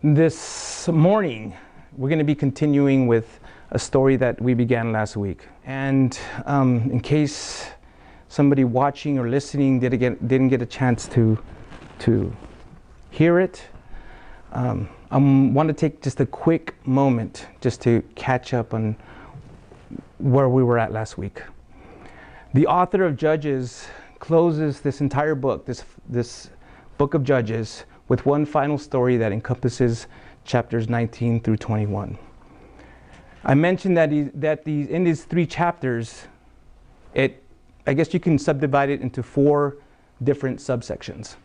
This morning, we're going to be continuing with a story that we began last week. And um, in case somebody watching or listening didn't get, didn't get a chance to, to hear it, um, I want to take just a quick moment just to catch up on where we were at last week. The author of Judges closes this entire book, this, this book of Judges, with one final story that encompasses chapters 19 through 21. I mentioned that, he, that these, in these three chapters, it, I guess you can subdivide it into four different subsections.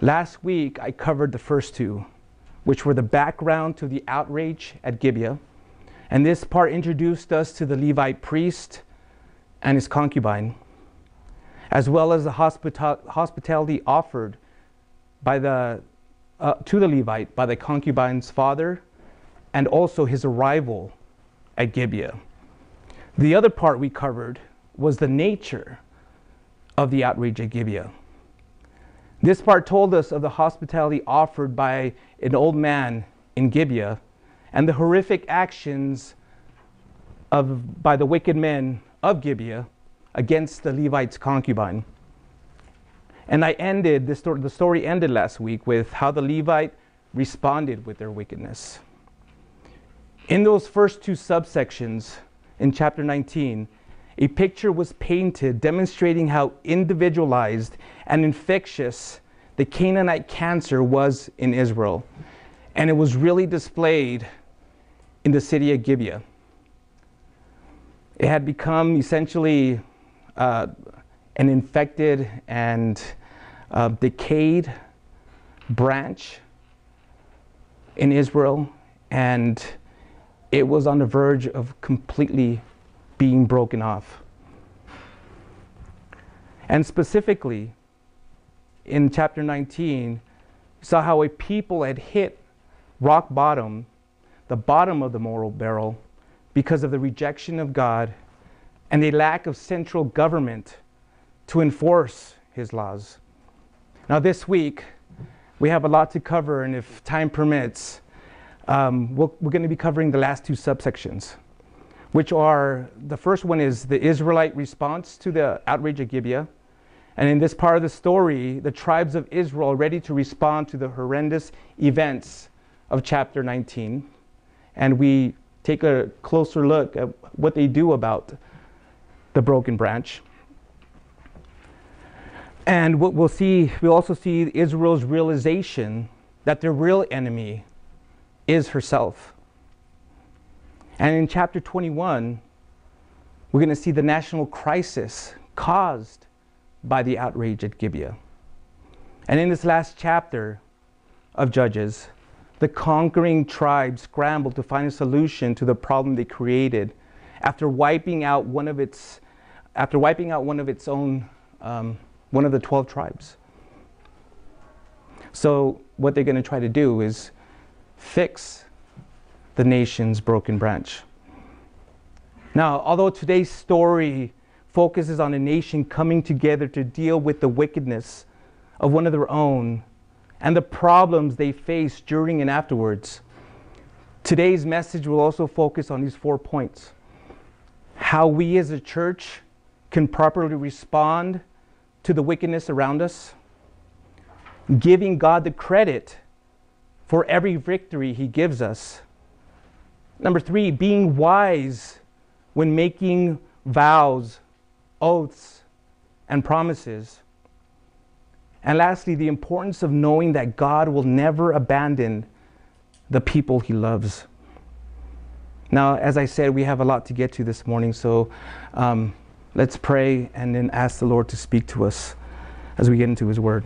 Last week, I covered the first two, which were the background to the outrage at Gibeah. And this part introduced us to the Levite priest and his concubine, as well as the hospital- hospitality offered by the, uh, to the Levite by the concubine's father and also his arrival at Gibeah. The other part we covered was the nature of the outrage at Gibeah. This part told us of the hospitality offered by an old man in Gibeah and the horrific actions of, by the wicked men of Gibeah against the Levite's concubine. And I ended, the story, the story ended last week with how the Levite responded with their wickedness. In those first two subsections in chapter 19, a picture was painted demonstrating how individualized and infectious the Canaanite cancer was in Israel. And it was really displayed in the city of Gibeah. It had become essentially uh, an infected and uh, decayed branch in Israel, and it was on the verge of completely being broken off. And specifically, in chapter 19, we saw how a people had hit rock bottom, the bottom of the moral barrel, because of the rejection of God and a lack of central government to enforce his laws. Now, this week, we have a lot to cover, and if time permits, um, we we are going to be covering the last two subsections, which are the first one is the Israelite response to the outrage at Gibeah. And in this part of the story, the tribes of Israel are ready to respond to the horrendous events of chapter 19. And we take a closer look at what they do about the broken branch. And what we'll see, we'll also see Israel's realization that their real enemy is herself. And in chapter 21, we're going to see the national crisis caused by the outrage at Gibeah. And in this last chapter of Judges, the conquering tribes scrambled to find a solution to the problem they created after wiping out one of its, after wiping out one of its own, um, one of the 12 tribes. So what they're going to try to do is fix the nation's broken branch. Now, although today's story focuses on a nation coming together to deal with the wickedness of one of their own and the problems they face during and afterwards. Today's message will also focus on these four points how we as a church can properly respond to the wickedness around us, giving God the credit for every victory He gives us. Number three, being wise when making vows oaths, and promises. And lastly, the importance of knowing that God will never abandon the people he loves. Now, as I said, we have a lot to get to this morning, so um, let's pray and then ask the Lord to speak to us as we get into his word.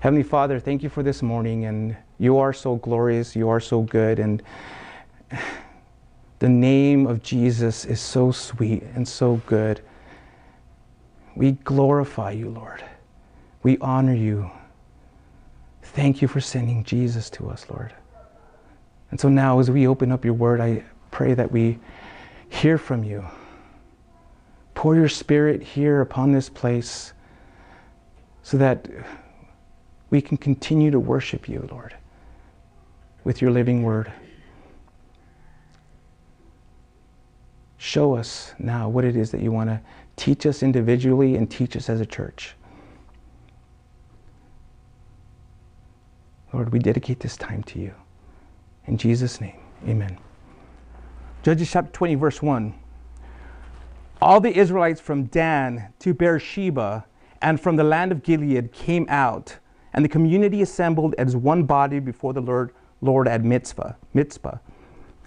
Heavenly Father, thank you for this morning, and you are so glorious, you are so good, and the name of Jesus is so sweet and so good. We glorify you, Lord. We honor you. Thank you for sending Jesus to us, Lord. And so now, as we open up your word, I pray that we hear from you. Pour your spirit here upon this place so that we can continue to worship you, Lord. with your living word. Show us now what it is that you want to teach us individually and teach us as a church. Lord, we dedicate this time to you. In Jesus' name, amen. Judges chapter 20, verse 1. All the Israelites from Dan to Beersheba and from the land of Gilead came out, and the community assembled as one body before the Lord, Lord at Mizpah. Mizpah.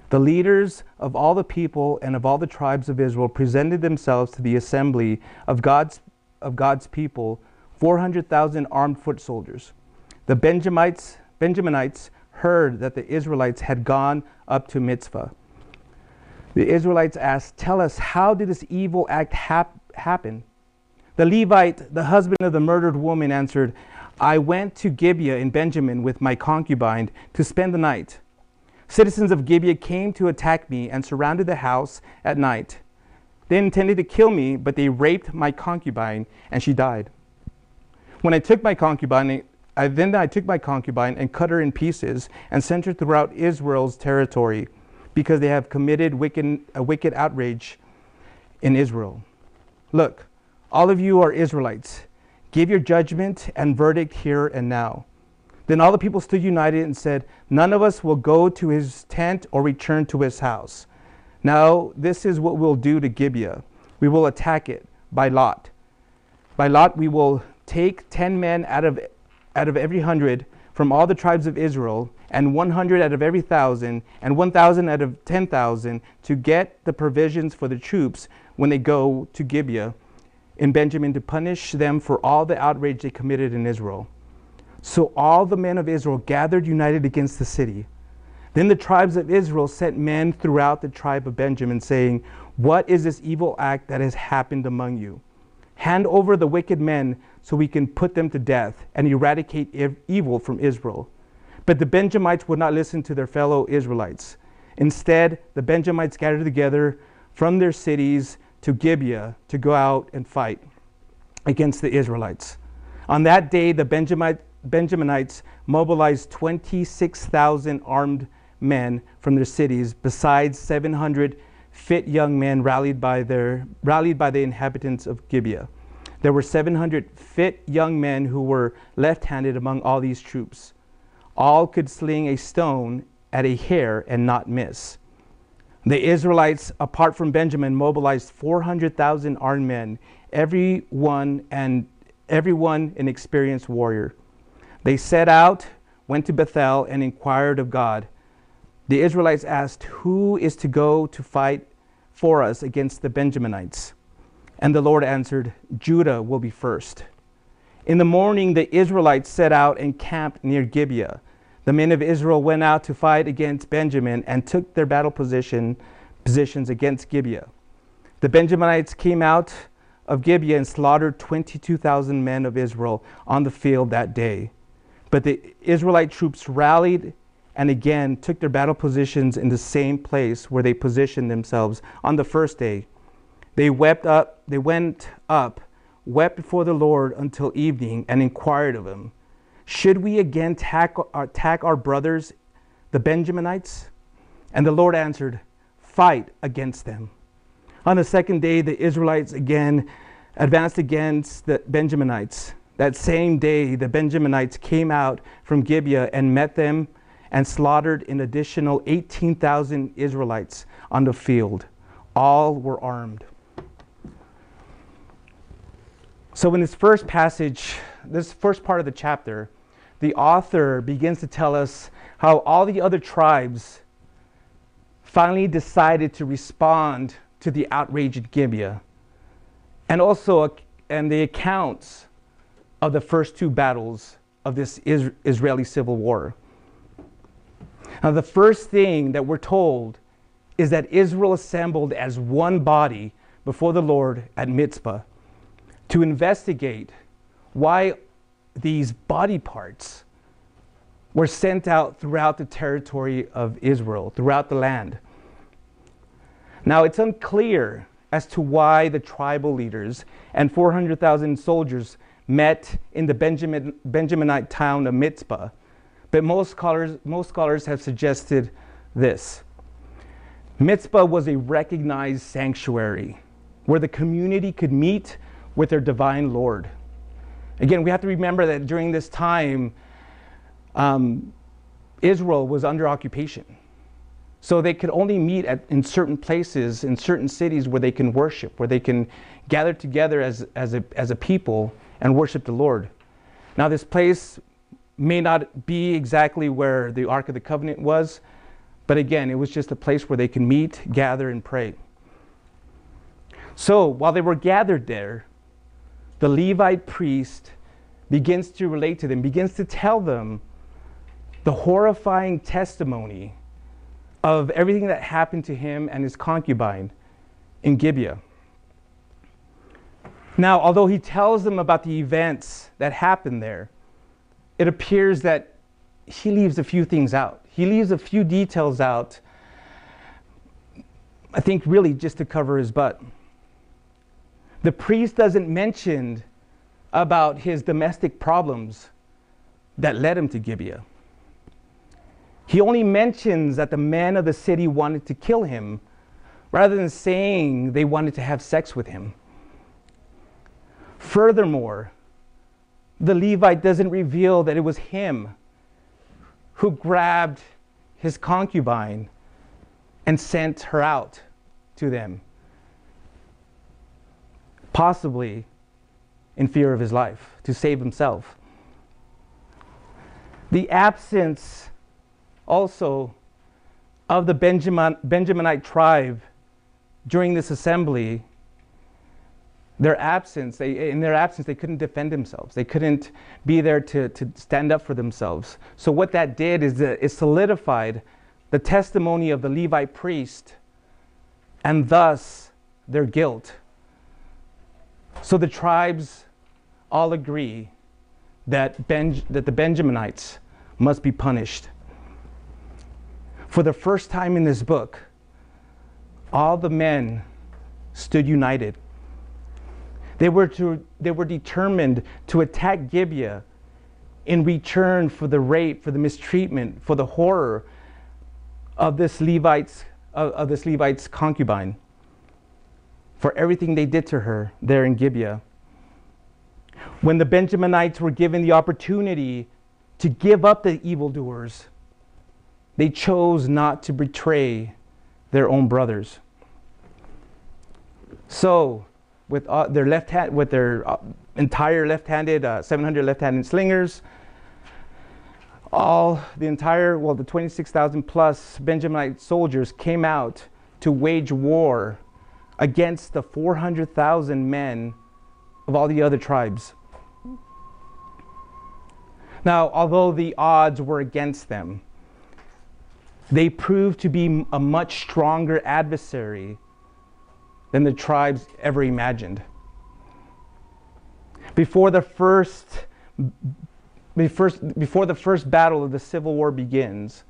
The leaders of all the people and of all the tribes of Israel presented themselves to the assembly of God's, of God's people, 400,000 armed foot soldiers. The Benjamites, Benjaminites heard that the Israelites had gone up to Mizpah. The Israelites asked, Tell us, how did this evil act hap- happen? The Levite, the husband of the murdered woman, answered, I went to Gibeah in Benjamin with my concubine to spend the night. Citizens of Gibeah came to attack me and surrounded the house at night. They intended to kill me, but they raped my concubine, and she died. When I took my concubine, I, then I took my concubine and cut her in pieces and sent her throughout Israel's territory, because they have committed wicked, a wicked outrage in Israel. Look, all of you are Israelites. Give your judgment and verdict here and now. Then all the people stood united and said, None of us will go to his tent or return to his house. Now, this is what we'll do to Gibeah. We will attack it by lot. By lot, we will take 10 men out of, out of every hundred from all the tribes of Israel, and 100 out of every thousand, and 1,000 out of 10,000 to get the provisions for the troops when they go to Gibeah in Benjamin to punish them for all the outrage they committed in Israel. So all the men of Israel gathered united against the city. Then the tribes of Israel sent men throughout the tribe of Benjamin, saying, What is this evil act that has happened among you? Hand over the wicked men so we can put them to death and eradicate evil from Israel. But the Benjamites would not listen to their fellow Israelites. Instead, the Benjamites gathered together from their cities to Gibeah to go out and fight against the Israelites. On that day, the Benjamite, Benjaminites mobilized 26,000 armed men from their cities, besides 700 fit young men rallied by, their, rallied by the inhabitants of Gibeah. There were 700 fit young men who were left handed among all these troops. All could sling a stone at a hair and not miss. The Israelites, apart from Benjamin, mobilized 400,000 armed men, every one and everyone an experienced warrior. They set out, went to Bethel, and inquired of God. The Israelites asked, Who is to go to fight for us against the Benjaminites? And the Lord answered, Judah will be first. In the morning, the Israelites set out and camped near Gibeah. The men of Israel went out to fight against Benjamin and took their battle position, positions against Gibeah. The Benjaminites came out of Gibeah and slaughtered 22,000 men of Israel on the field that day. But the Israelite troops rallied and again took their battle positions in the same place where they positioned themselves on the first day. They wept up, they went up, wept before the Lord until evening, and inquired of him, Should we again attack, attack uh, our brothers, the Benjaminites? And the Lord answered, Fight against them. On the second day, the Israelites again advanced against the Benjaminites. That same day, the Benjaminites came out from Gibeah and met them and slaughtered an additional 18,000 Israelites on the field. All were armed. So, in this first passage, this first part of the chapter, the author begins to tell us how all the other tribes finally decided to respond to the outrage in Gibeah. And also, and the accounts of the first two battles of this Israeli civil war. Now, the first thing that we're told is that Israel assembled as one body before the Lord at Mizpah to investigate why these body parts were sent out throughout the territory of Israel, throughout the land. Now, it's unclear as to why the tribal leaders and 400,000 soldiers met in the Benjamin, Benjaminite town of Mizpah. But but most scholars, most scholars have suggested this. Mizpah was a recognized sanctuary where the community could meet with their divine Lord. Again, we have to remember that during this time, um, Israel was under occupation. So they could only meet at, in certain places, in certain cities where they can worship, where they can gather together as, as, a, as a people and worship the Lord. Now, this place may not be exactly where the Ark of the Covenant was, but again, it was just a place where they can meet, gather, and pray. So while they were gathered there, the Levite priest begins to relate to them, begins to tell them the horrifying testimony of everything that happened to him and his concubine in Gibeah. Now, although he tells them about the events that happened there, it appears that he leaves a few things out. He leaves a few details out, I think, really just to cover his butt. The priest doesn't mention about his domestic problems that led him to Gibeah. He only mentions that the men of the city wanted to kill him rather than saying they wanted to have sex with him. Furthermore, the Levite doesn't reveal that it was him who grabbed his concubine and sent her out to them, possibly in fear of his life, to save himself. The absence also of the Benjamin, Benjaminite tribe during this assembly their absence, they, in their absence, they couldn't defend themselves. They couldn't be there to, to stand up for themselves. So, what that did is that it solidified the testimony of the Levite priest and thus their guilt. So, the tribes all agree that, that the Benjaminites must be punished. For the first time in this book, all the men stood united they were, to, they were determined to attack Gibeah in return for the rape, for the mistreatment, for the horror of this Levite's, of, of this Levite's concubine, for everything they did to her there in Gibeah. When the Benjaminites were given the opportunity to give up the evildoers, they chose not to betray their own brothers. So, with uh, their left hand, with their uh, entire left-handed, uh, 700 left-handed slingers. All the entire, well, the 26,000 plus Benjaminite soldiers came out to wage war against the 400,000 men of all the other tribes. Now, although the odds were against them, they proved to be a much stronger adversary than the tribes ever imagined. Before the first, before the first battle of the Civil War begins,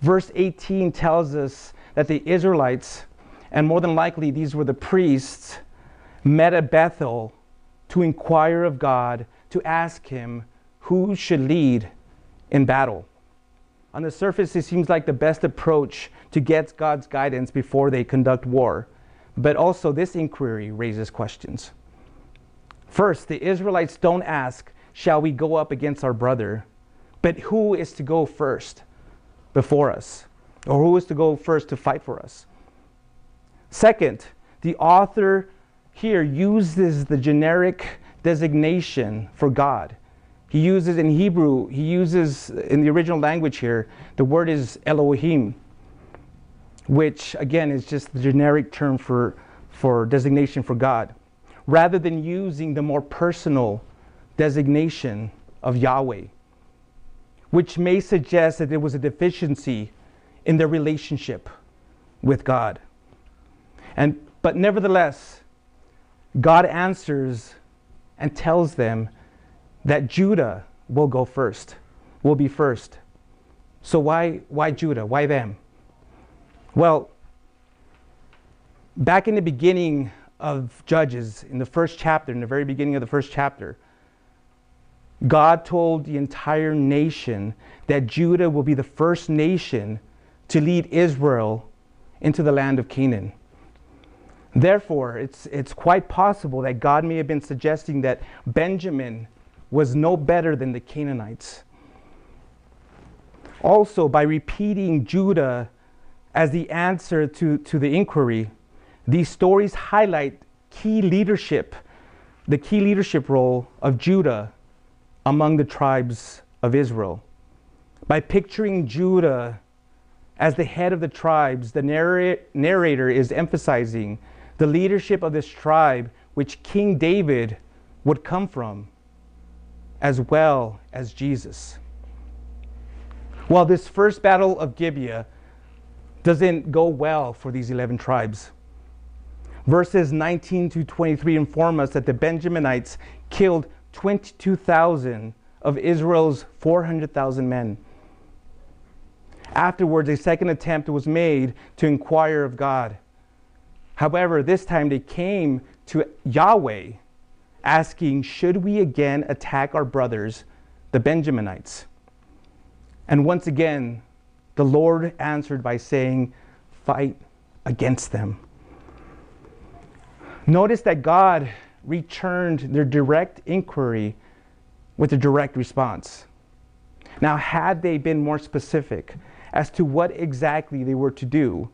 verse 18 tells us that the Israelites, and more than likely these were the priests, met at Bethel to inquire of God, to ask Him who should lead in battle. On the surface, it seems like the best approach to get God's guidance before they conduct war. But also, this inquiry raises questions. First, the Israelites don't ask, Shall we go up against our brother? But who is to go first before us? Or who is to go first to fight for us? Second, the author here uses the generic designation for God. He uses in Hebrew, he uses in the original language here, the word is Elohim which again is just the generic term for, for designation for God, rather than using the more personal designation of Yahweh, which may suggest that there was a deficiency in their relationship with God. And, but nevertheless, God answers and tells them that Judah will go first, will be first. So why, why Judah? Why them? Well, back in the beginning of Judges, in the first chapter, in the very beginning of the first chapter, God told the entire nation that Judah will be the first nation to lead Israel into the land of Canaan. Therefore, it's, it's quite possible that God may have been suggesting that Benjamin was no better than the Canaanites. Also, by repeating Judah as the answer to, to the inquiry, these stories highlight key leadership, the key leadership role of Judah among the tribes of Israel. By picturing Judah as the head of the tribes, the narrator is emphasizing the leadership of this tribe, which King David would come from, as well as Jesus. While this first battle of Gibeah doesn't go well for these 11 tribes, verses 19 to 23 inform us that the Benjaminites killed 22,000 of Israel's 400,000 men. Afterwards, a second attempt was made to inquire of God. However, this time they came to Yahweh asking, Should we again attack our brothers, the Benjaminites? And once again, the Lord answered by saying, Fight against them. Notice that God returned their direct inquiry with a direct response. Now, had they been more specific as to what exactly they were to do,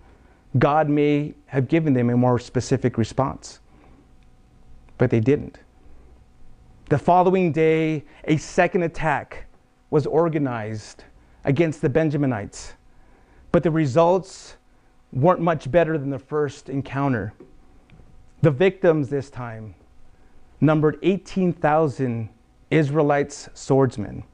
God may have given them a more specific response. But they didn't. The following day, a second attack was organized against the Benjaminites. But the results weren't much better than the first encounter. The victims this time numbered 18,000 Israelites swordsmen.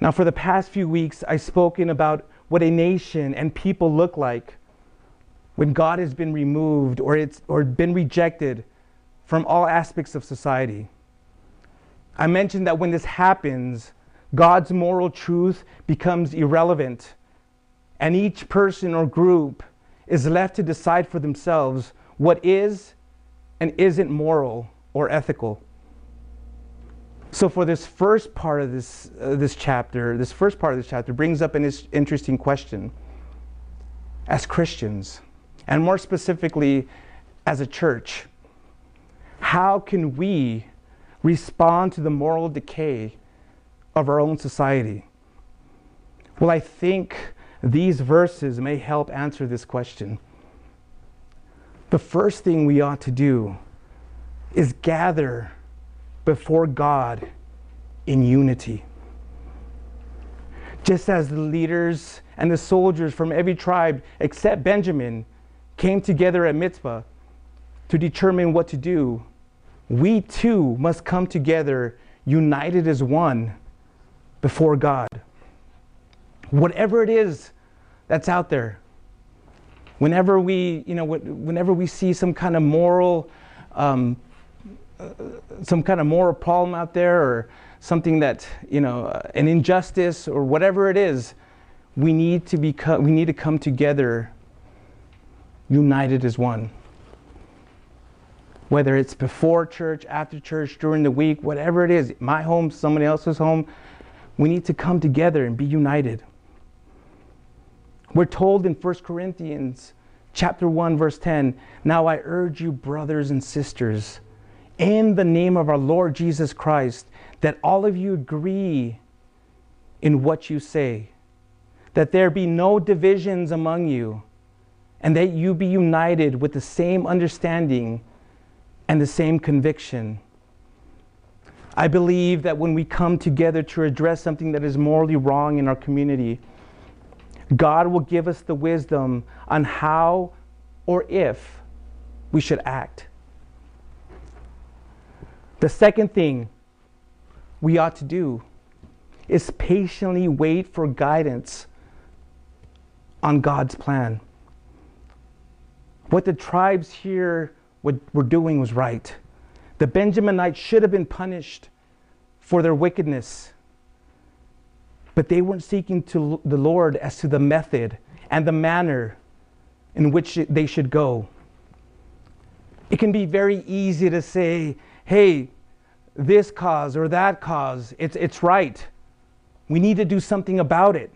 Now, for the past few weeks, I've spoken about what a nation and people look like when God has been removed or, it's, or been rejected from all aspects of society. I mentioned that when this happens, God's moral truth becomes irrelevant, and each person or group is left to decide for themselves what is and isn't moral or ethical. So, for this first part of this, uh, this chapter, this first part of this chapter brings up an interesting question. As Christians, and more specifically, as a church, how can we respond to the moral decay of our own society? Well, I think these verses may help answer this question. The first thing we ought to do is gather before God in unity. Just as the leaders and the soldiers from every tribe except Benjamin came together at Mizpah to determine what to do, we too must come together united as one before God. Whatever it is that's out there, whenever we, you know, whenever we see some kind of moral, um, some kind of moral problem out there, or something that, you know, an injustice or whatever it is, we need to become, we need to come together, united as one. Whether it's before church, after church, during the week, whatever it is, my home, somebody else's home, we need to come together and be united. We're told in 1 Corinthians chapter 1 verse 10, "Now I urge you brothers and sisters, in the name of our Lord Jesus Christ, that all of you agree in what you say, that there be no divisions among you, and that you be united with the same understanding and the same conviction." I believe that when we come together to address something that is morally wrong in our community, God will give us the wisdom on how or if we should act. The second thing we ought to do is patiently wait for guidance on God's plan. What the tribes here were doing was right. The Benjaminites should have been punished for their wickedness. But they weren't seeking to the Lord as to the method and the manner in which they should go. It can be very easy to say, hey, this cause or that cause. It's, it's right. We need to do something about it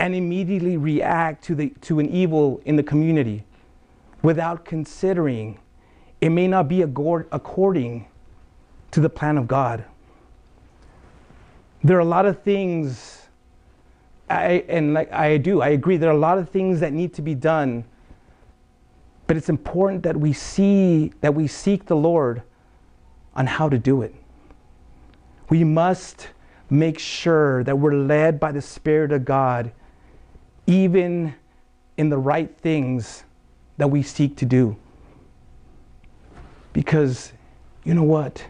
and immediately react to, the, to an evil in the community without considering it may not be according to the plan of God. There are a lot of things, I, and like I do, I agree, there are a lot of things that need to be done, but it's important that we see, that we seek the Lord on how to do it. We must make sure that we're led by the Spirit of God, even in the right things that we seek to do. Because you know what?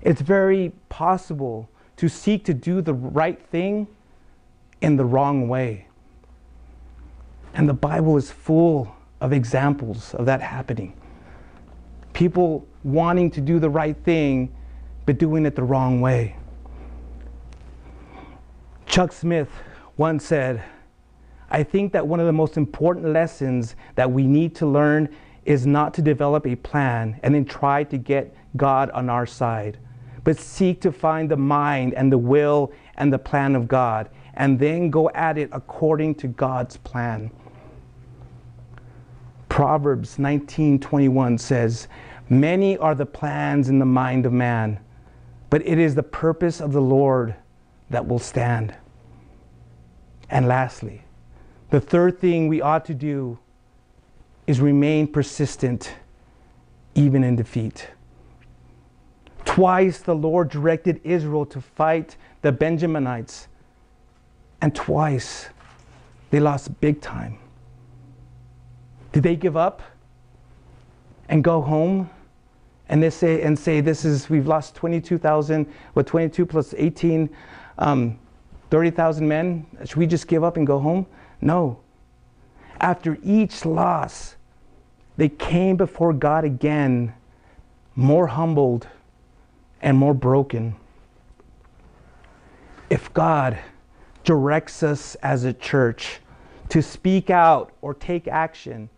It's very possible to seek to do the right thing in the wrong way. And the Bible is full of examples of that happening. People wanting to do the right thing, but doing it the wrong way. Chuck Smith once said, I think that one of the most important lessons that we need to learn is not to develop a plan and then try to get God on our side, but seek to find the mind and the will and the plan of God and then go at it according to God's plan. Proverbs 19:21 says, "Many are the plans in the mind of man, but it is the purpose of the Lord that will stand." And lastly, the third thing we ought to do is remain persistent even in defeat. Twice the Lord directed Israel to fight the Benjaminites, and twice they lost big time. Did they give up and go home and they say and say this is we've lost 22,000 what 22 plus 18 um, 30,000 men. Should we just give up and go home? No. After each loss they came before God again more humbled and more broken. If God directs us as a church to speak out or take action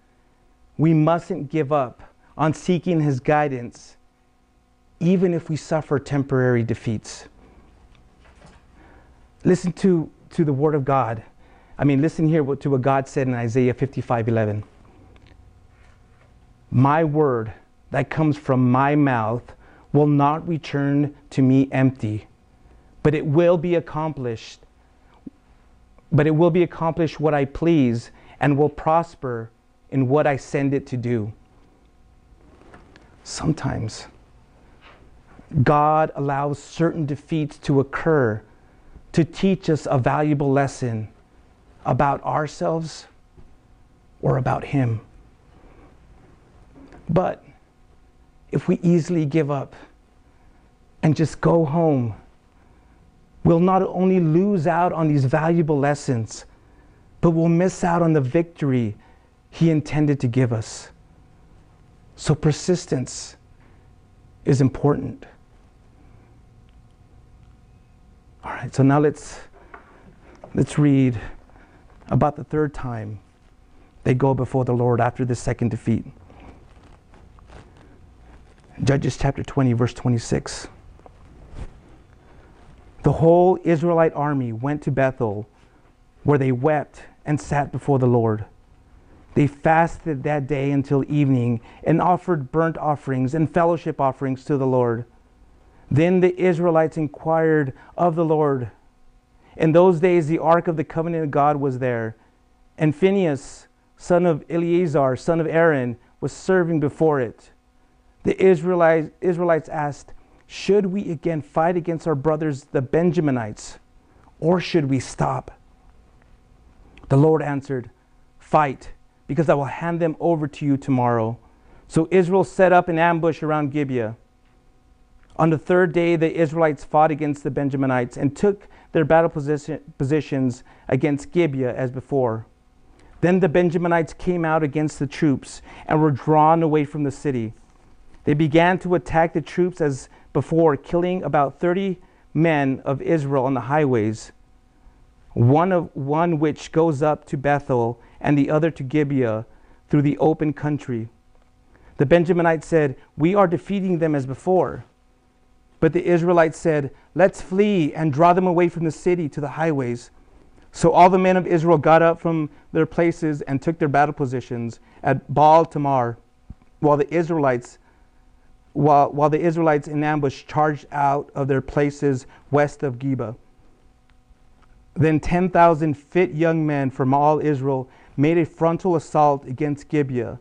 we mustn't give up on seeking His guidance, even if we suffer temporary defeats. Listen to, to the Word of God. I mean, listen here to what God said in Isaiah 55 11. My word that comes from my mouth will not return to me empty, but it will be accomplished. But it will be accomplished what I please and will prosper in what I send it to do. Sometimes God allows certain defeats to occur to teach us a valuable lesson about ourselves or about Him. But if we easily give up and just go home, we'll not only lose out on these valuable lessons, but we'll miss out on the victory he intended to give us. So persistence is important. All right, so now let's let's read about the third time they go before the Lord after the second defeat. Judges chapter 20 verse 26. The whole Israelite army went to Bethel where they wept and sat before the Lord. They fasted that day until evening and offered burnt offerings and fellowship offerings to the Lord. Then the Israelites inquired of the Lord. In those days, the ark of the covenant of God was there, and Phinehas, son of Eleazar, son of Aaron, was serving before it. The Israelites, Israelites asked, Should we again fight against our brothers, the Benjaminites, or should we stop? The Lord answered, Fight because I will hand them over to you tomorrow. So Israel set up an ambush around Gibeah. On the third day, the Israelites fought against the Benjaminites and took their battle position, positions against Gibeah as before. Then the Benjaminites came out against the troops and were drawn away from the city. They began to attack the troops as before, killing about 30 men of Israel on the highways, one, of, one which goes up to Bethel and the other to Gibeah through the open country. The Benjaminites said, We are defeating them as before. But the Israelites said, Let's flee and draw them away from the city to the highways. So all the men of Israel got up from their places and took their battle positions at Baal Tamar, while the Israelites while, while the Israelites in ambush charged out of their places west of Geba. Then 10,000 fit young men from all Israel made a frontal assault against Gibeah,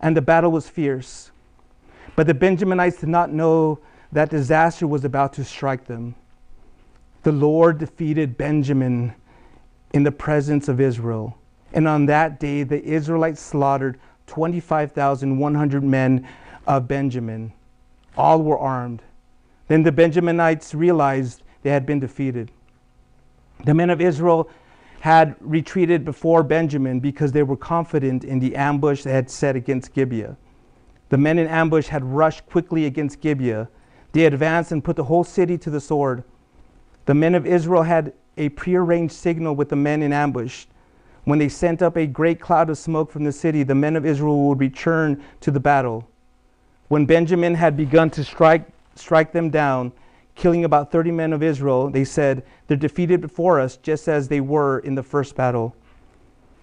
and the battle was fierce. But the Benjaminites did not know that disaster was about to strike them. The Lord defeated Benjamin in the presence of Israel. And on that day, the Israelites slaughtered 25,100 men of Benjamin. All were armed. Then the Benjaminites realized they had been defeated. The men of Israel had retreated before Benjamin because they were confident in the ambush they had set against Gibeah. The men in ambush had rushed quickly against Gibeah. They advanced and put the whole city to the sword. The men of Israel had a prearranged signal with the men in ambush. When they sent up a great cloud of smoke from the city, the men of Israel would return to the battle. When Benjamin had begun to strike, strike them down, killing about 30 men of Israel, they said, They're defeated before us, just as they were in the first battle.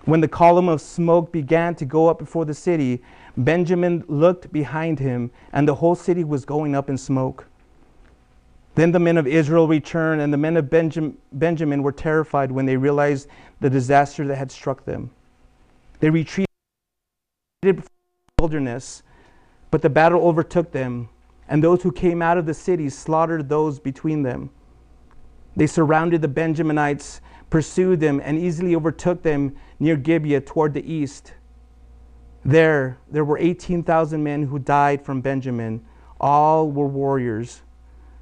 When the column of smoke began to go up before the city, Benjamin looked behind him, and the whole city was going up in smoke. Then the men of Israel returned, and the men of Benjam- Benjamin were terrified when they realized the disaster that had struck them. They retreated before the wilderness, but the battle overtook them, and those who came out of the city slaughtered those between them. They surrounded the Benjaminites, pursued them, and easily overtook them near Gibeah toward the east. There, there were 18,000 men who died from Benjamin. All were warriors.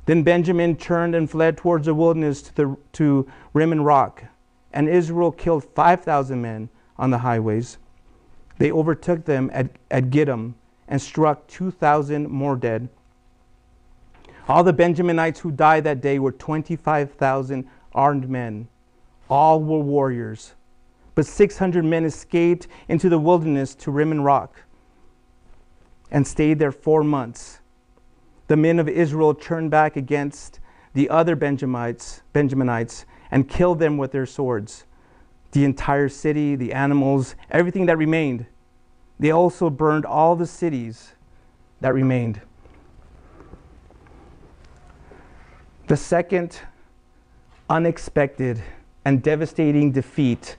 Then Benjamin turned and fled towards the wilderness to, the, to Rimmon Rock, and Israel killed 5,000 men on the highways. They overtook them at, at Gidom and struck 2,000 more dead. All the Benjaminites who died that day were 25,000 armed men. All were warriors. But 600 men escaped into the wilderness to Rimmon Rock and stayed there four months the men of Israel turned back against the other Benjamites, Benjaminites and killed them with their swords. The entire city, the animals, everything that remained. They also burned all the cities that remained. The second unexpected and devastating defeat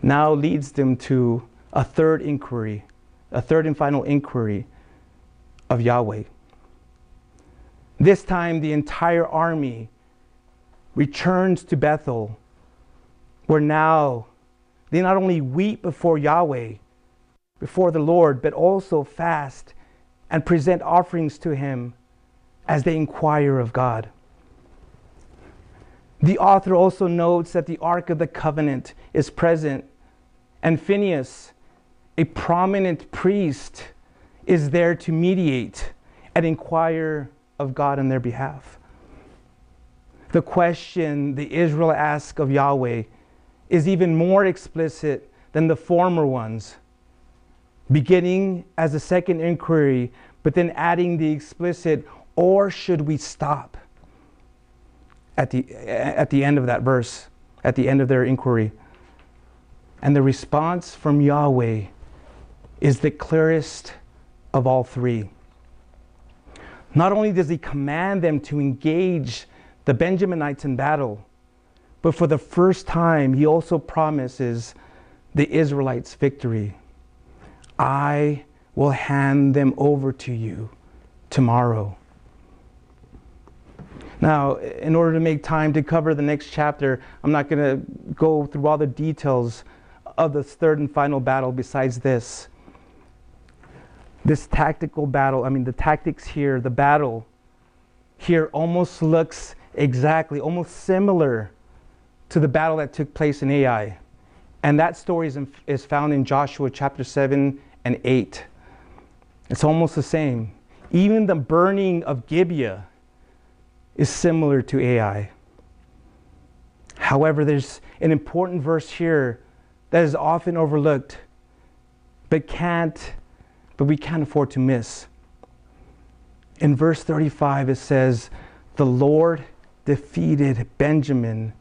now leads them to a third inquiry, a third and final inquiry of Yahweh. This time, the entire army returns to Bethel, where now they not only weep before Yahweh, before the Lord, but also fast and present offerings to Him as they inquire of God. The author also notes that the Ark of the Covenant is present, and Phinehas, a prominent priest, is there to mediate and inquire of God on their behalf. The question the Israel ask of Yahweh is even more explicit than the former ones, beginning as a second inquiry, but then adding the explicit, or should we stop? At the, at the end of that verse, at the end of their inquiry. And the response from Yahweh is the clearest of all three. Not only does he command them to engage the Benjaminites in battle, but for the first time, he also promises the Israelites victory. I will hand them over to you tomorrow. Now, in order to make time to cover the next chapter, I'm not going to go through all the details of this third and final battle besides this this tactical battle, I mean, the tactics here, the battle here almost looks exactly, almost similar to the battle that took place in Ai. And that story is, in, is found in Joshua chapter 7 and 8. It's almost the same. Even the burning of Gibeah is similar to Ai. However, there's an important verse here that is often overlooked, but can't but we can't afford to miss. in verse 35, it says, The Lord defeated Benjamin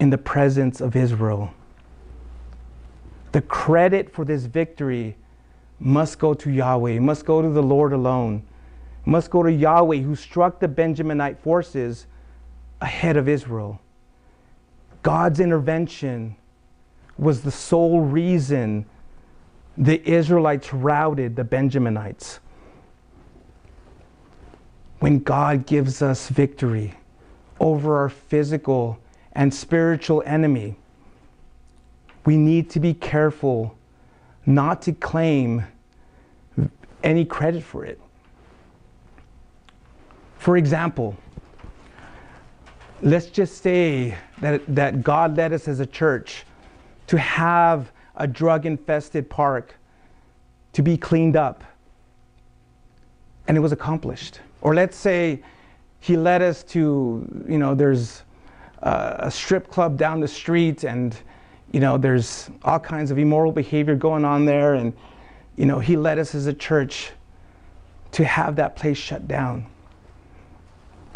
in the presence of Israel. The credit for this victory must go to Yahweh, must go to the Lord alone, must go to Yahweh who struck the Benjaminite forces ahead of Israel. God's intervention was the sole reason the Israelites routed the Benjaminites. When God gives us victory over our physical and spiritual enemy, we need to be careful not to claim any credit for it. For example, let's just say that, that God led us as a church to have a drug infested park to be cleaned up, and it was accomplished. Or let's say He led us to, you know, there's a strip club down the street and you know there's all kinds of immoral behavior going on there and you know he led us as a church to have that place shut down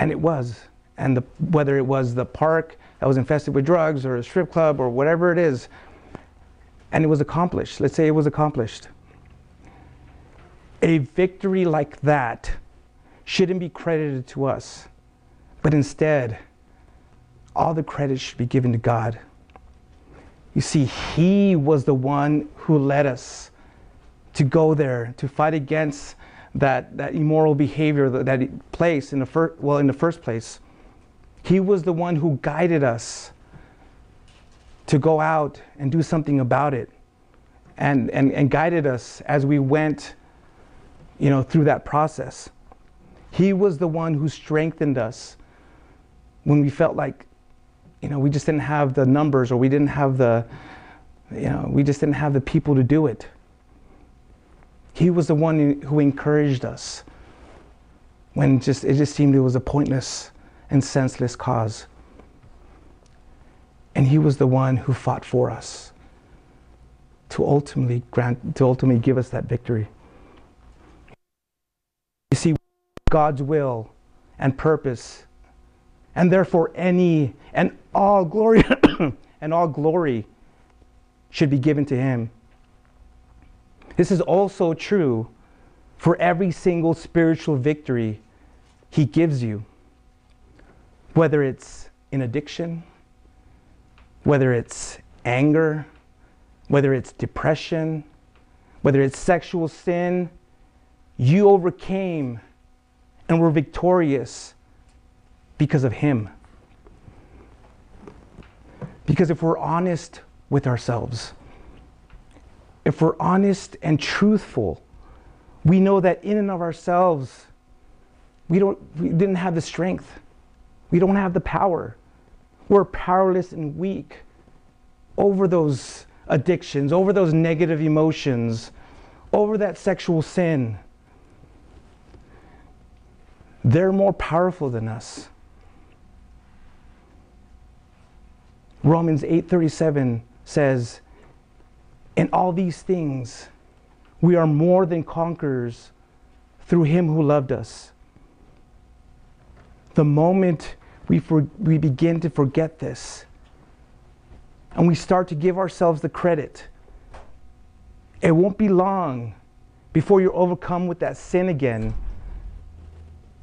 and it was. And the, whether it was the park that was infested with drugs or a strip club or whatever it is and it was accomplished. Let's say it was accomplished. A victory like that shouldn't be credited to us but instead all the credit should be given to God. You see, He was the one who led us to go there, to fight against that, that immoral behavior that, that place in the first well in the first place. He was the one who guided us to go out and do something about it and, and, and guided us as we went you know through that process. He was the one who strengthened us when we felt like you know, we just didn't have the numbers or we didn't have the, you know, we just didn't have the people to do it. He was the one who encouraged us when just it just seemed it was a pointless and senseless cause. And he was the one who fought for us to ultimately grant to ultimately give us that victory. You see, God's will and purpose and therefore any and all glory and all glory should be given to him. This is also true for every single spiritual victory he gives you. Whether it's in addiction, whether it's anger, whether it's depression, whether it's sexual sin, you overcame and were victorious because of Him. Because if we're honest with ourselves, if we're honest and truthful, we know that in and of ourselves, we, don't, we didn't have the strength. We don't have the power. We're powerless and weak over those addictions, over those negative emotions, over that sexual sin. They're more powerful than us. Romans 8:37 says, "In all these things we are more than conquerors through him who loved us." The moment we, for, we begin to forget this and we start to give ourselves the credit, it won't be long before you're overcome with that sin again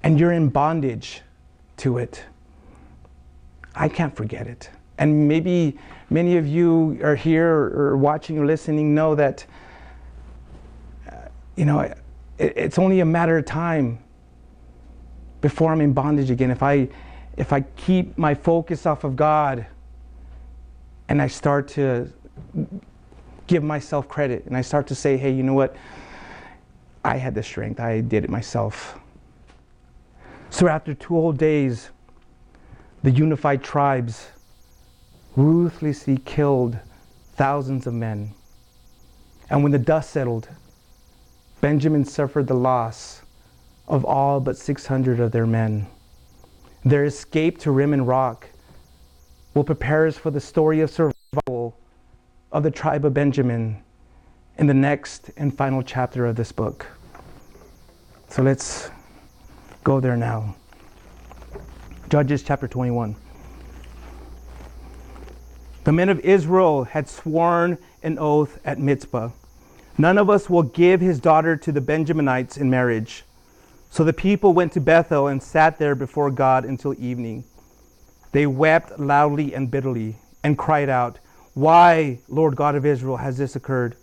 and you're in bondage to it. I can't forget it. And maybe many of you are here or watching or listening know that, uh, you know, it, it's only a matter of time before I'm in bondage again. If I, if I keep my focus off of God and I start to give myself credit and I start to say, hey, you know what? I had the strength, I did it myself. So after two whole days, the unified tribes ruthlessly killed thousands of men. And when the dust settled, Benjamin suffered the loss of all but 600 of their men. Their escape to Rimmon Rock will prepare us for the story of survival of the tribe of Benjamin in the next and final chapter of this book. So let's go there now. Judges chapter 21. The men of Israel had sworn an oath at Mizpah. None of us will give his daughter to the Benjaminites in marriage. So the people went to Bethel and sat there before God until evening. They wept loudly and bitterly and cried out, Why, Lord God of Israel, has this occurred?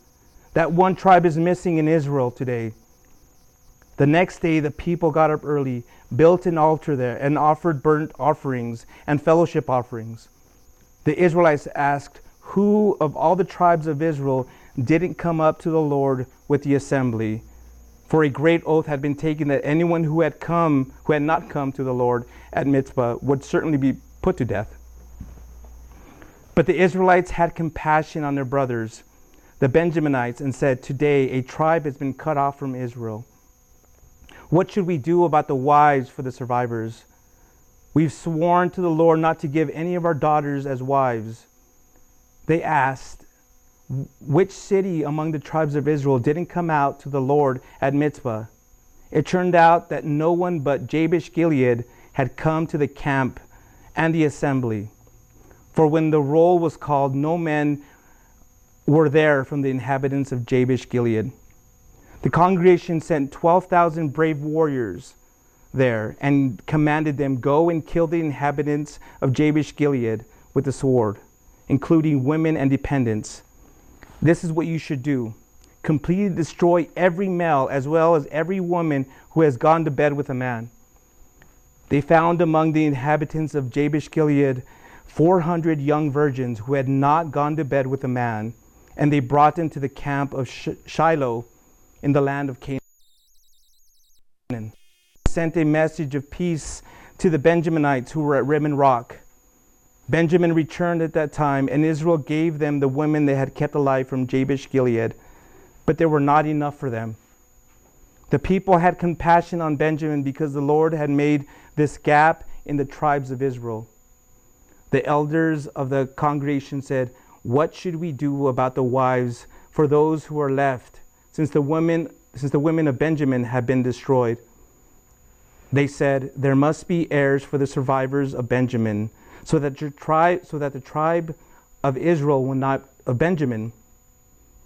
That one tribe is missing in Israel today. The next day, the people got up early, built an altar there, and offered burnt offerings and fellowship offerings. The Israelites asked, Who of all the tribes of Israel didn't come up to the Lord with the assembly? For a great oath had been taken that anyone who had come, who had not come to the Lord at Mizpah, would certainly be put to death. But the Israelites had compassion on their brothers, the Benjaminites, and said, Today a tribe has been cut off from Israel. What should we do about the wives for the survivors? We've sworn to the Lord not to give any of our daughters as wives. They asked, Which city among the tribes of Israel didn't come out to the Lord at Mizpah? It turned out that no one but Jabesh Gilead had come to the camp and the assembly. For when the roll was called, no men were there from the inhabitants of Jabesh Gilead. The congregation sent 12,000 brave warriors there and commanded them, Go and kill the inhabitants of Jabesh Gilead with the sword, including women and dependents. This is what you should do completely destroy every male as well as every woman who has gone to bed with a man. They found among the inhabitants of Jabesh Gilead 400 young virgins who had not gone to bed with a man, and they brought them to the camp of Shiloh in the land of Canaan. Sent a message of peace to the Benjaminites who were at Rimmon Rock. Benjamin returned at that time, and Israel gave them the women they had kept alive from Jabesh Gilead, but there were not enough for them. The people had compassion on Benjamin because the Lord had made this gap in the tribes of Israel. The elders of the congregation said, What should we do about the wives for those who are left? since the women since the women of Benjamin have been destroyed. They said, There must be heirs for the survivors of Benjamin, so that your tribe so that the tribe of Israel will not of Benjamin,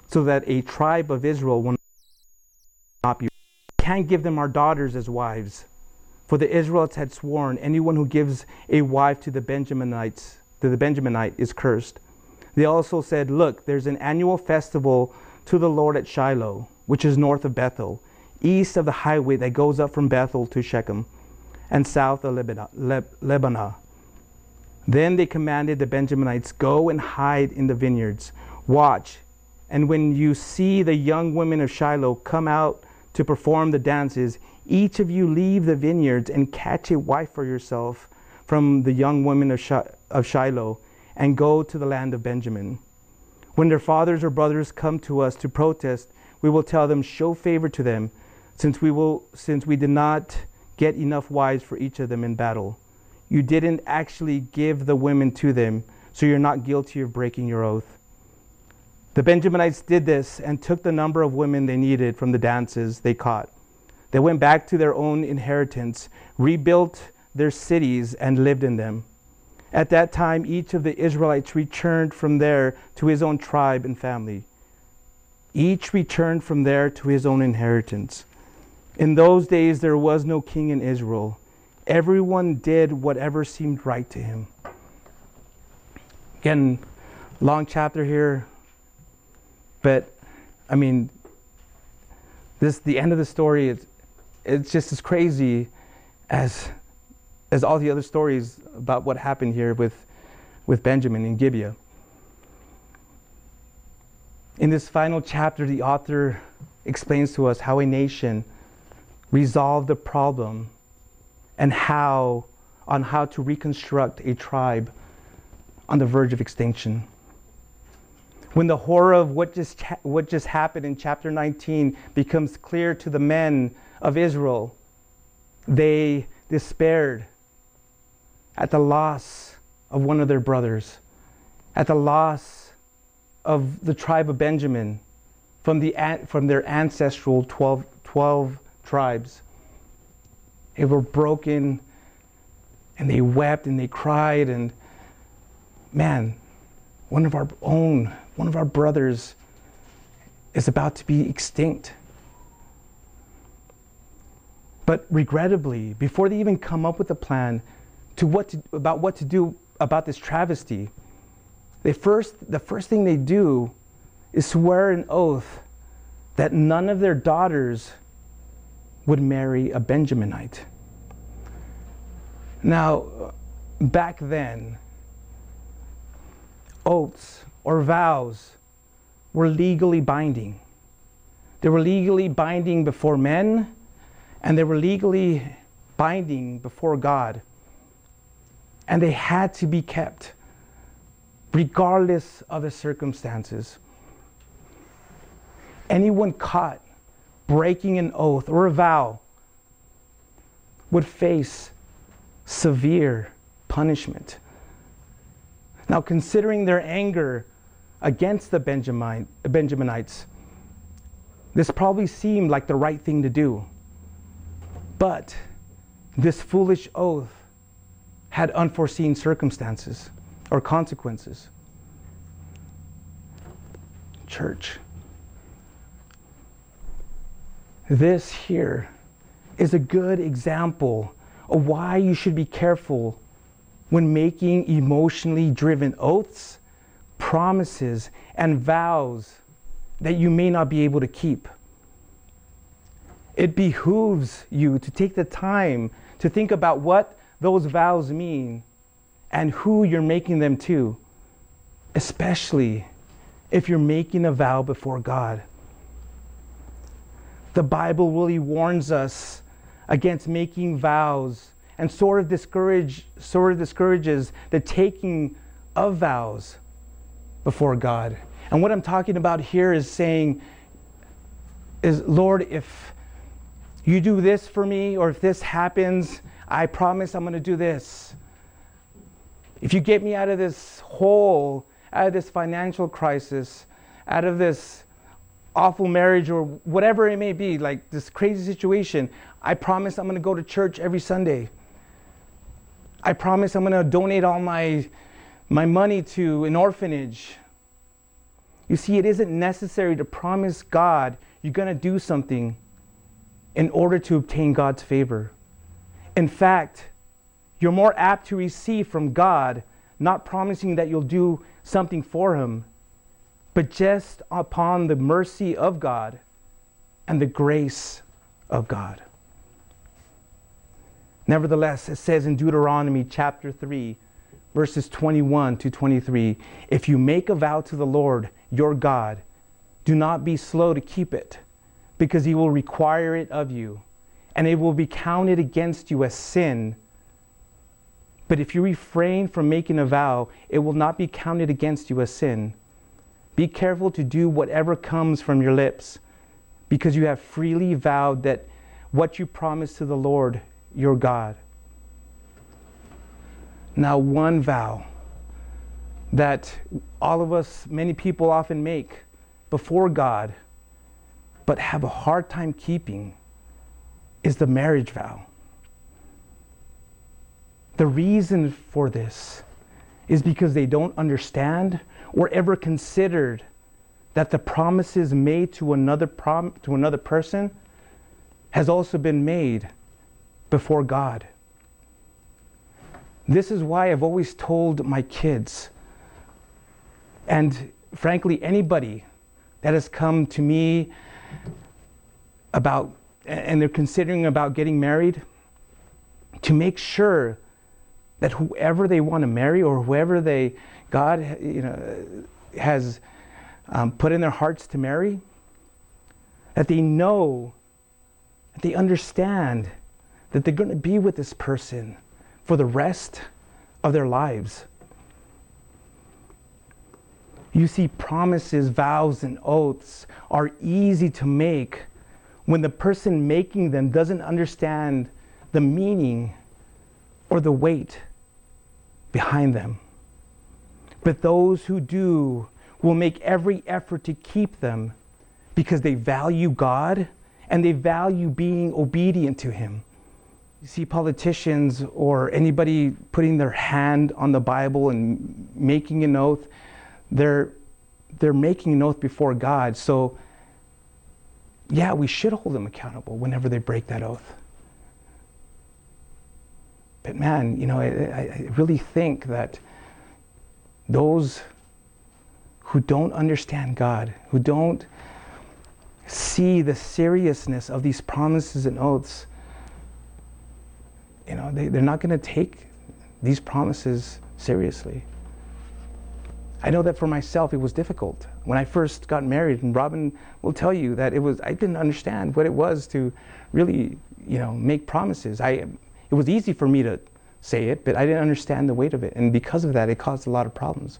so that a tribe of Israel will not be can't give them our daughters as wives. For the Israelites had sworn, anyone who gives a wife to the Benjaminites, to the Benjaminite, is cursed. They also said, Look, there's an annual festival to the Lord at Shiloh, which is north of Bethel, east of the highway that goes up from Bethel to Shechem, and south of Lebonah. Then they commanded the Benjaminites, Go and hide in the vineyards. Watch, and when you see the young women of Shiloh come out to perform the dances, each of you leave the vineyards and catch a wife for yourself from the young women of, Shiloh and go to the land of Benjamin. When their fathers or brothers come to us to protest, we will tell them, Show favor to them, since we, will, since we did not get enough wives for each of them in battle. You didn't actually give the women to them, so you're not guilty of breaking your oath. The Benjaminites did this and took the number of women they needed from the dances they caught. They went back to their own inheritance, rebuilt their cities, and lived in them. At that time, each of the Israelites returned from there to his own tribe and family. Each returned from there to his own inheritance. In those days, there was no king in Israel. Everyone did whatever seemed right to him. Again, long chapter here, but I mean, this the end of the story. It's, it's just as crazy as as all the other stories about what happened here with, with Benjamin in Gibeah. In this final chapter, the author explains to us how a nation resolved the problem and how on how to reconstruct a tribe on the verge of extinction. When the horror of what just, what just happened in chapter 19 becomes clear to the men of Israel, they despaired at the loss of one of their brothers, at the loss of the tribe of Benjamin from, the, from their ancestral 12, 12 tribes. They were broken and they wept and they cried. And man, one of our own, one of our brothers is about to be extinct. But regrettably, before they even come up with a plan to what to, about what to do about this travesty, they first, the first thing they do is swear an oath that none of their daughters would marry a Benjaminite. Now, back then, oaths or vows were legally binding. They were legally binding before men, and they were legally binding before God. And they had to be kept, regardless of the circumstances. Anyone caught breaking an oath or a vow would face severe punishment. Now, considering their anger against the Benjamin, Benjaminites, this probably seemed like the right thing to do. But this foolish oath had unforeseen circumstances or consequences. Church, this here is a good example of why you should be careful when making emotionally driven oaths, promises, and vows that you may not be able to keep. It behooves you to take the time to think about what those vows mean and who you're making them to, especially if you're making a vow before God. The Bible really warns us against making vows and sort of discourage sort of discourages the taking of vows before God. And what I'm talking about here is saying is Lord if you do this for me or if this happens, I promise I'm going to do this. If you get me out of this hole, out of this financial crisis, out of this awful marriage or whatever it may be, like this crazy situation, I promise I'm going to go to church every Sunday. I promise I'm going to donate all my, my money to an orphanage. You see, it isn't necessary to promise God you're going to do something in order to obtain God's favor. In fact, you're more apt to receive from God not promising that you'll do something for Him, but just upon the mercy of God and the grace of God. Nevertheless, it says in Deuteronomy chapter 3, verses 21 to 23 if you make a vow to the Lord your God, do not be slow to keep it, because he will require it of you, and it will be counted against you as sin. But if you refrain from making a vow, it will not be counted against you as sin. Be careful to do whatever comes from your lips, because you have freely vowed that what you promise to the Lord your God. Now, one vow that all of us, many people often make before God, but have a hard time keeping, is the marriage vow. The reason for this is because they don't understand or ever considered that the promises made to another prom- to another person has also been made before God. This is why I've always told my kids, and frankly, anybody that has come to me about, and they're considering about getting married, to make sure that whoever they want to marry or whoever they, God, you know, has um, put in their hearts to marry, that they know, that they understand that they're going to be with this person for the rest of their lives. You see, promises, vows, and oaths are easy to make when the person making them doesn't understand the meaning or the weight behind them. But those who do will make every effort to keep them because they value God and they value being obedient to Him. you see politicians or anybody putting their hand on the Bible and making an oath, they're, they're making an oath before God. So, yeah, we should hold them accountable whenever they break that oath. But man, you know, I, I really think that those who don't understand God, who don't see the seriousness of these promises and oaths, you know, they, they're not going to take these promises seriously. I know that for myself, it was difficult when I first got married, and Robin will tell you that it was. I didn't understand what it was to really, you know, make promises. I, it was easy for me to say it, but I didn't understand the weight of it, and because of that, it caused a lot of problems.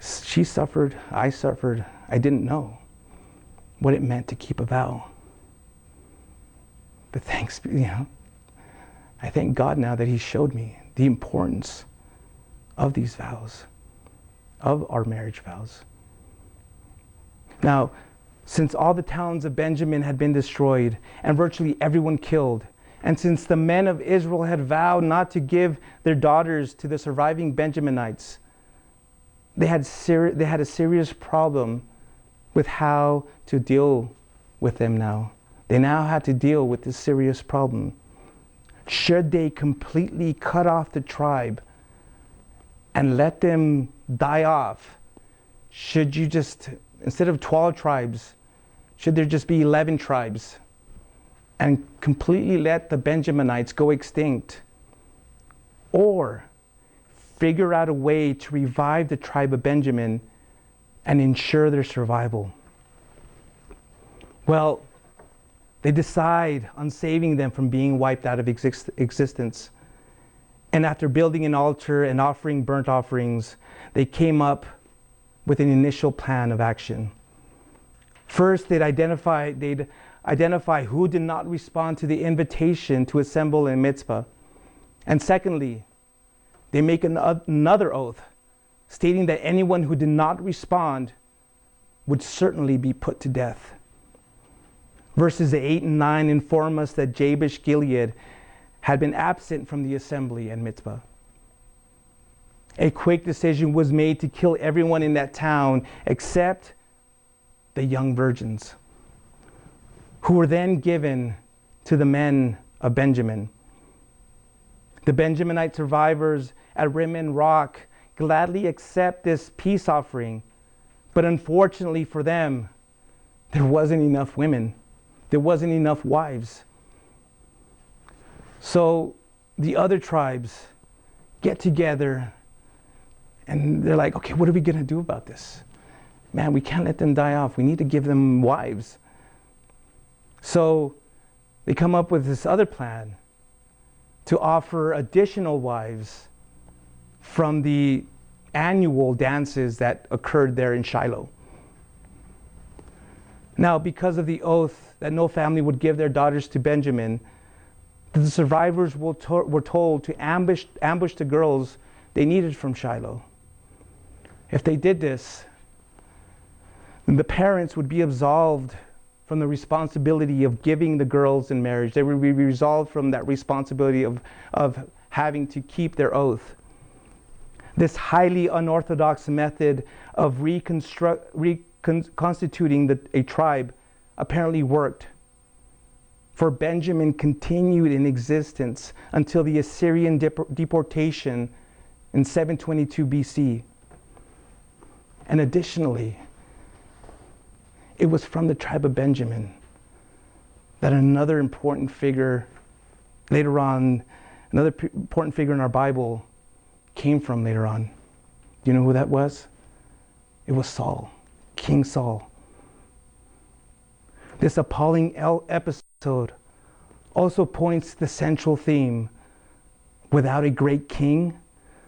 She suffered. I suffered. I didn't know what it meant to keep a vow. But thanks, you know, I thank God now that He showed me the importance of these vows, of our marriage vows. Now, since all the towns of Benjamin had been destroyed and virtually everyone killed, and since the men of Israel had vowed not to give their daughters to the surviving Benjaminites, they had, they had a serious problem with how to deal with them now. They now had to deal with this serious problem. Should they completely cut off the tribe and let them die off? Should you just, instead of 12 tribes, should there just be 11 tribes and completely let the Benjaminites go extinct? Or figure out a way to revive the tribe of Benjamin and ensure their survival? Well, they decide on saving them from being wiped out of exist- existence. And after building an altar and offering burnt offerings, they came up with an initial plan of action. First, they'd identify, they'd identify who did not respond to the invitation to assemble in Mizpah. And secondly, they make an, another oath stating that anyone who did not respond would certainly be put to death. Verses 8 and 9 inform us that Jabesh Gilead had been absent from the assembly at Mizpah. A quick decision was made to kill everyone in that town except the young virgins, who were then given to the men of Benjamin. The Benjaminite survivors at Rimmon Rock gladly accept this peace offering, but unfortunately for them, there wasn't enough women there wasn't enough wives. So the other tribes get together and they're like, okay, what are we going to do about this? Man, we can't let them die off. We need to give them wives. So they come up with this other plan to offer additional wives from the annual dances that occurred there in Shiloh. Now, because of the oath that no family would give their daughters to Benjamin, the survivors were, to- were told to ambush, ambush the girls they needed from Shiloh. If they did this, then the parents would be absolved from the responsibility of giving the girls in marriage. They would be resolved from that responsibility of, of having to keep their oath. This highly unorthodox method of reconstruct, re- con- constituting the, a tribe apparently worked. For Benjamin continued in existence until the Assyrian dep- deportation in 722 BC. And additionally, it was from the tribe of Benjamin that another important figure later on, another important figure in our Bible came from later on. Do you know who that was? It was Saul. King Saul. This appalling episode also points to the central theme without a great king,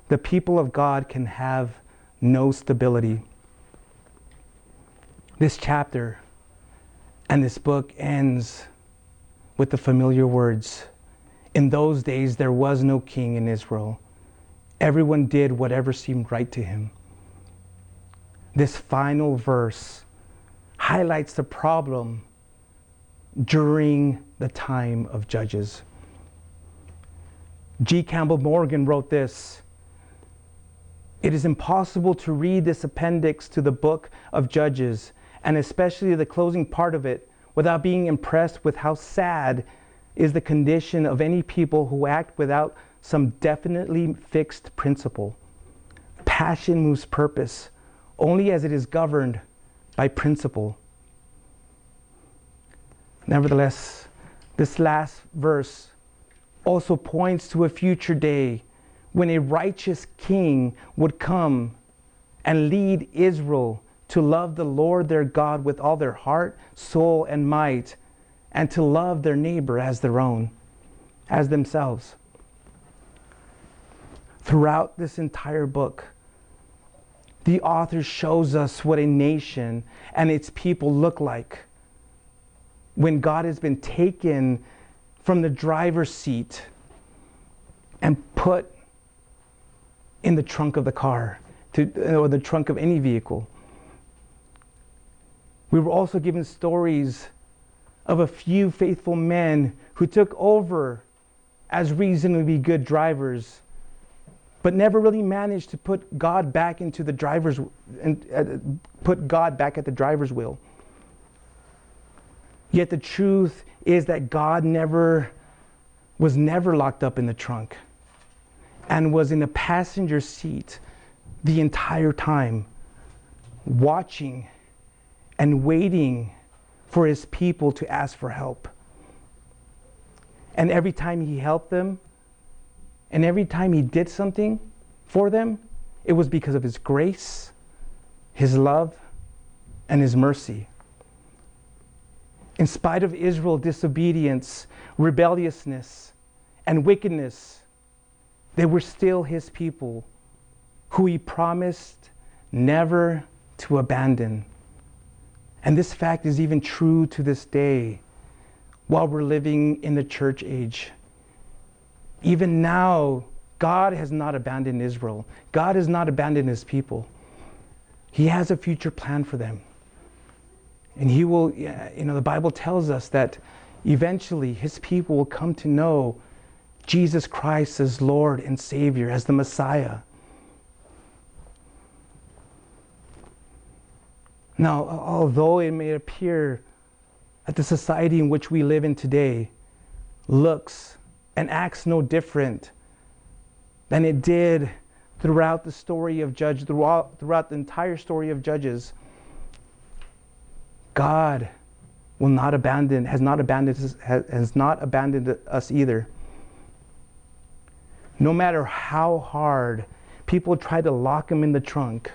the people of God can have no stability. This chapter and this book ends with the familiar words In those days, there was no king in Israel. Everyone did whatever seemed right to him this final verse highlights the problem during the time of Judges. G. Campbell Morgan wrote this It is impossible to read this appendix to the book of Judges, and especially the closing part of it, without being impressed with how sad is the condition of any people who act without some definitely fixed principle. Passion moves purpose only as it is governed by principle. Nevertheless, this last verse also points to a future day when a righteous king would come and lead Israel to love the Lord their God with all their heart, soul, and might, and to love their neighbor as their own, as themselves. Throughout this entire book, the author shows us what a nation and its people look like when God has been taken from the driver's seat and put in the trunk of the car to, or the trunk of any vehicle. We were also given stories of a few faithful men who took over as reasonably good drivers, but never really managed to put God back into the driver's and uh, put God back at the driver's wheel. Yet the truth is that God never was never locked up in the trunk and was in the passenger seat the entire time, watching and waiting for his people to ask for help. And every time he helped them, and every time he did something for them, it was because of his grace, his love, and his mercy. In spite of Israel's disobedience, rebelliousness, and wickedness, they were still his people who he promised never to abandon. And this fact is even true to this day while we're living in the church age. Even now, God has not abandoned Israel. God has not abandoned his people. He has a future plan for them. And he will, you know, the Bible tells us that eventually his people will come to know Jesus Christ as Lord and Savior, as the Messiah. Now, although it may appear that the society in which we live in today looks and acts no different than it did throughout the story of Judges, throughout, throughout the entire story of Judges, God will not abandon, has not abandoned us, has not abandoned us either. No matter how hard people try to lock him in the trunk,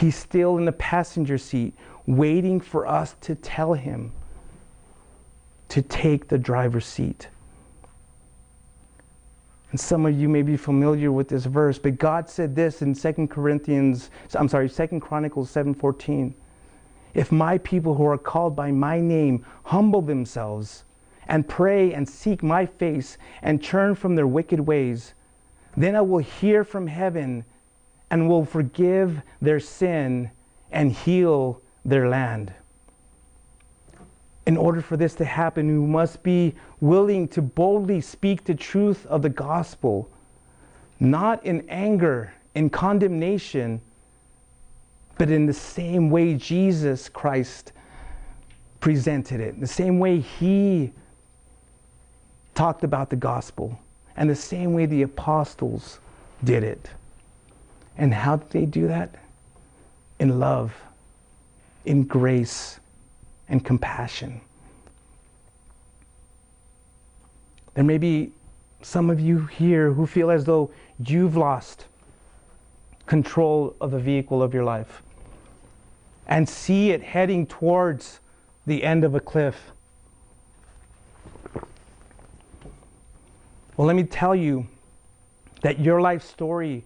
He's still in the passenger seat, waiting for us to tell him to take the driver's seat. And some of you may be familiar with this verse, but God said this in 2 Corinthians, I'm sorry, 2 Chronicles 7:14. If my people who are called by my name humble themselves and pray and seek my face and turn from their wicked ways, then I will hear from heaven and will forgive their sin and heal their land. In order for this to happen, we must be willing to boldly speak the truth of the gospel, not in anger and condemnation, but in the same way Jesus Christ presented it, the same way he talked about the gospel, and the same way the apostles did it. And how did they do that? In love, in grace, and compassion. There may be some of you here who feel as though you've lost control of the vehicle of your life and see it heading towards the end of a cliff. Well, let me tell you that your life story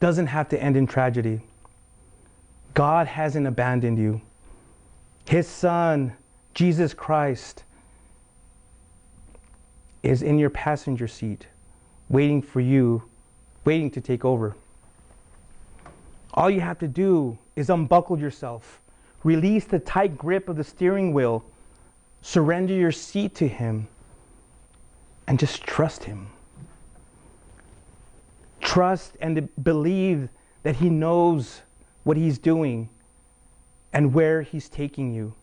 doesn't have to end in tragedy. God hasn't abandoned you. His Son, Jesus Christ, is in your passenger seat, waiting for you, waiting to take over. All you have to do is unbuckle yourself, release the tight grip of the steering wheel, surrender your seat to Him, and just trust Him. Trust and to believe that He knows what He's doing and where He's taking you.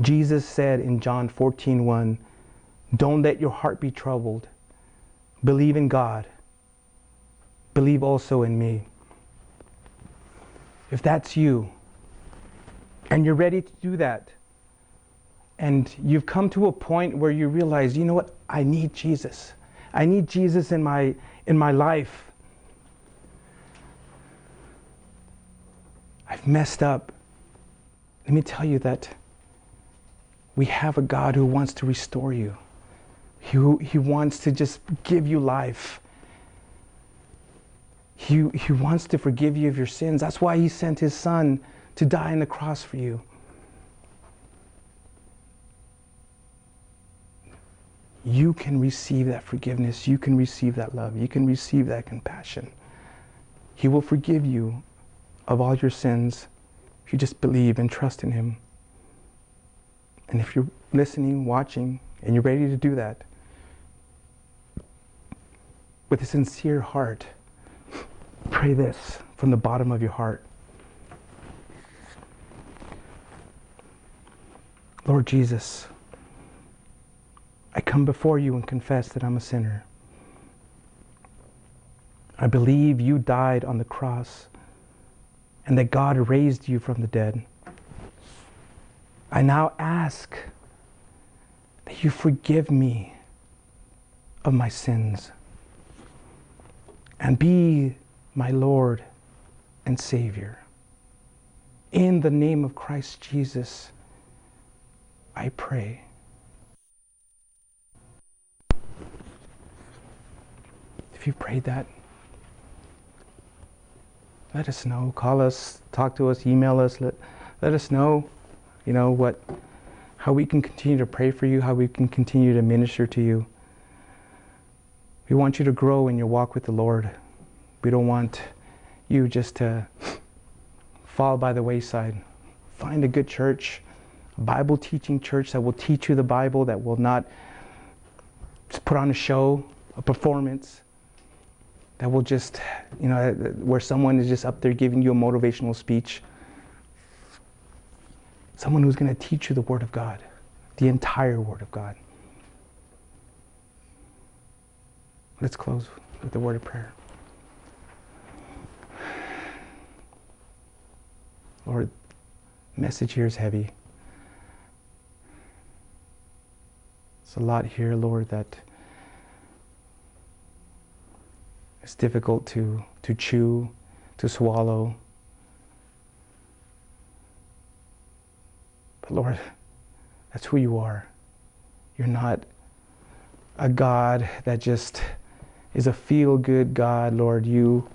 Jesus said in John 14 1, Don't let your heart be troubled. Believe in God. Believe also in me. If that's you, and you're ready to do that, and you've come to a point where you realize, you know what, I need Jesus. I need Jesus in my in my life. I've messed up. Let me tell you that we have a God who wants to restore you. He, he wants to just give you life. He, he wants to forgive you of your sins. That's why he sent his son to die on the cross for you. You can receive that forgiveness. You can receive that love. You can receive that compassion. He will forgive you of all your sins if you just believe and trust in Him. And if you're listening, watching, and you're ready to do that, with a sincere heart, pray this from the bottom of your heart Lord Jesus, I come before you and confess that I'm a sinner. I believe you died on the cross and that God raised you from the dead. I now ask that you forgive me of my sins and be my Lord and Savior. In the name of Christ Jesus, I pray. If you prayed that, let us know. Call us, talk to us, email us. Let, let us know, you know, what, how we can continue to pray for you, how we can continue to minister to you. We want you to grow in your walk with the Lord. We don't want you just to fall by the wayside. Find a good church a Bible teaching church that will teach you the Bible, that will not put on a show, a performance, that will just, you know, where someone is just up there giving you a motivational speech. Someone who's going to teach you the Word of God, the entire Word of God. Let's close with the word of prayer. Lord, message here is heavy. It's a lot here, Lord, that is difficult to, to chew, to swallow. But Lord, that's who you are. You're not a God that just is a feel good God, Lord. You,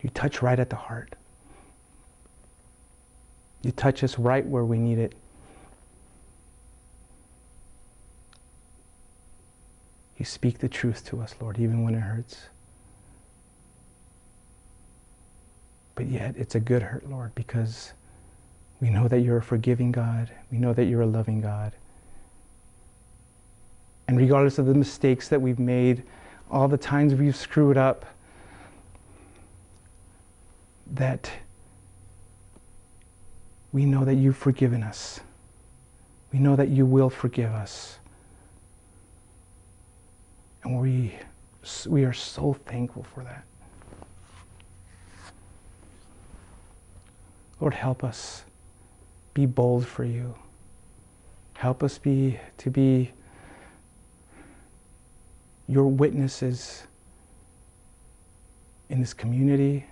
you touch right at the heart. You touch us right where we need it. You speak the truth to us, Lord, even when it hurts. But yet, it's a good hurt, Lord, because we know that you're a forgiving God. We know that you're a loving God. And regardless of the mistakes that we've made, all the times we've screwed up, that we know that you've forgiven us. We know that you will forgive us. And we, we are so thankful for that. Lord, help us be bold for you. Help us be to be your witnesses in this community,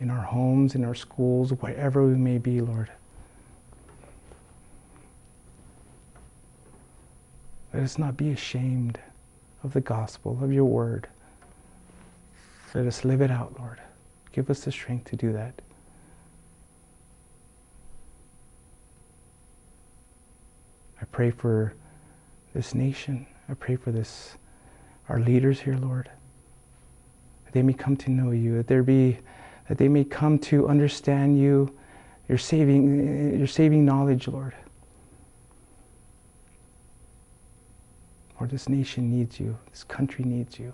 in our homes, in our schools, wherever we may be, Lord. Let us not be ashamed of the gospel, of your word. Let us live it out, Lord. Give us the strength to do that. I pray for this nation. I pray for this, our leaders here, Lord. That they may come to know you. That there be, that they may come to understand you, your saving, your saving knowledge, Lord. Lord, this nation needs you, this country needs you.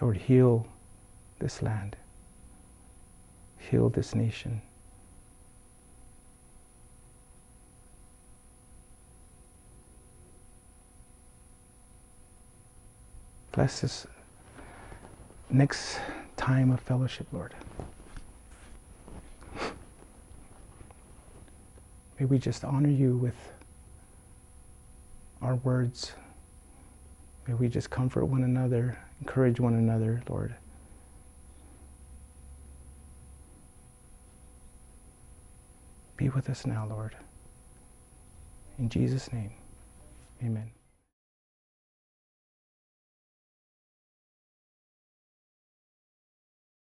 Lord, heal this land, heal this nation. Bless this next time of fellowship, Lord. May we just honor you with our words. May we just comfort one another, encourage one another, Lord. Be with us now, Lord. In Jesus' name, amen.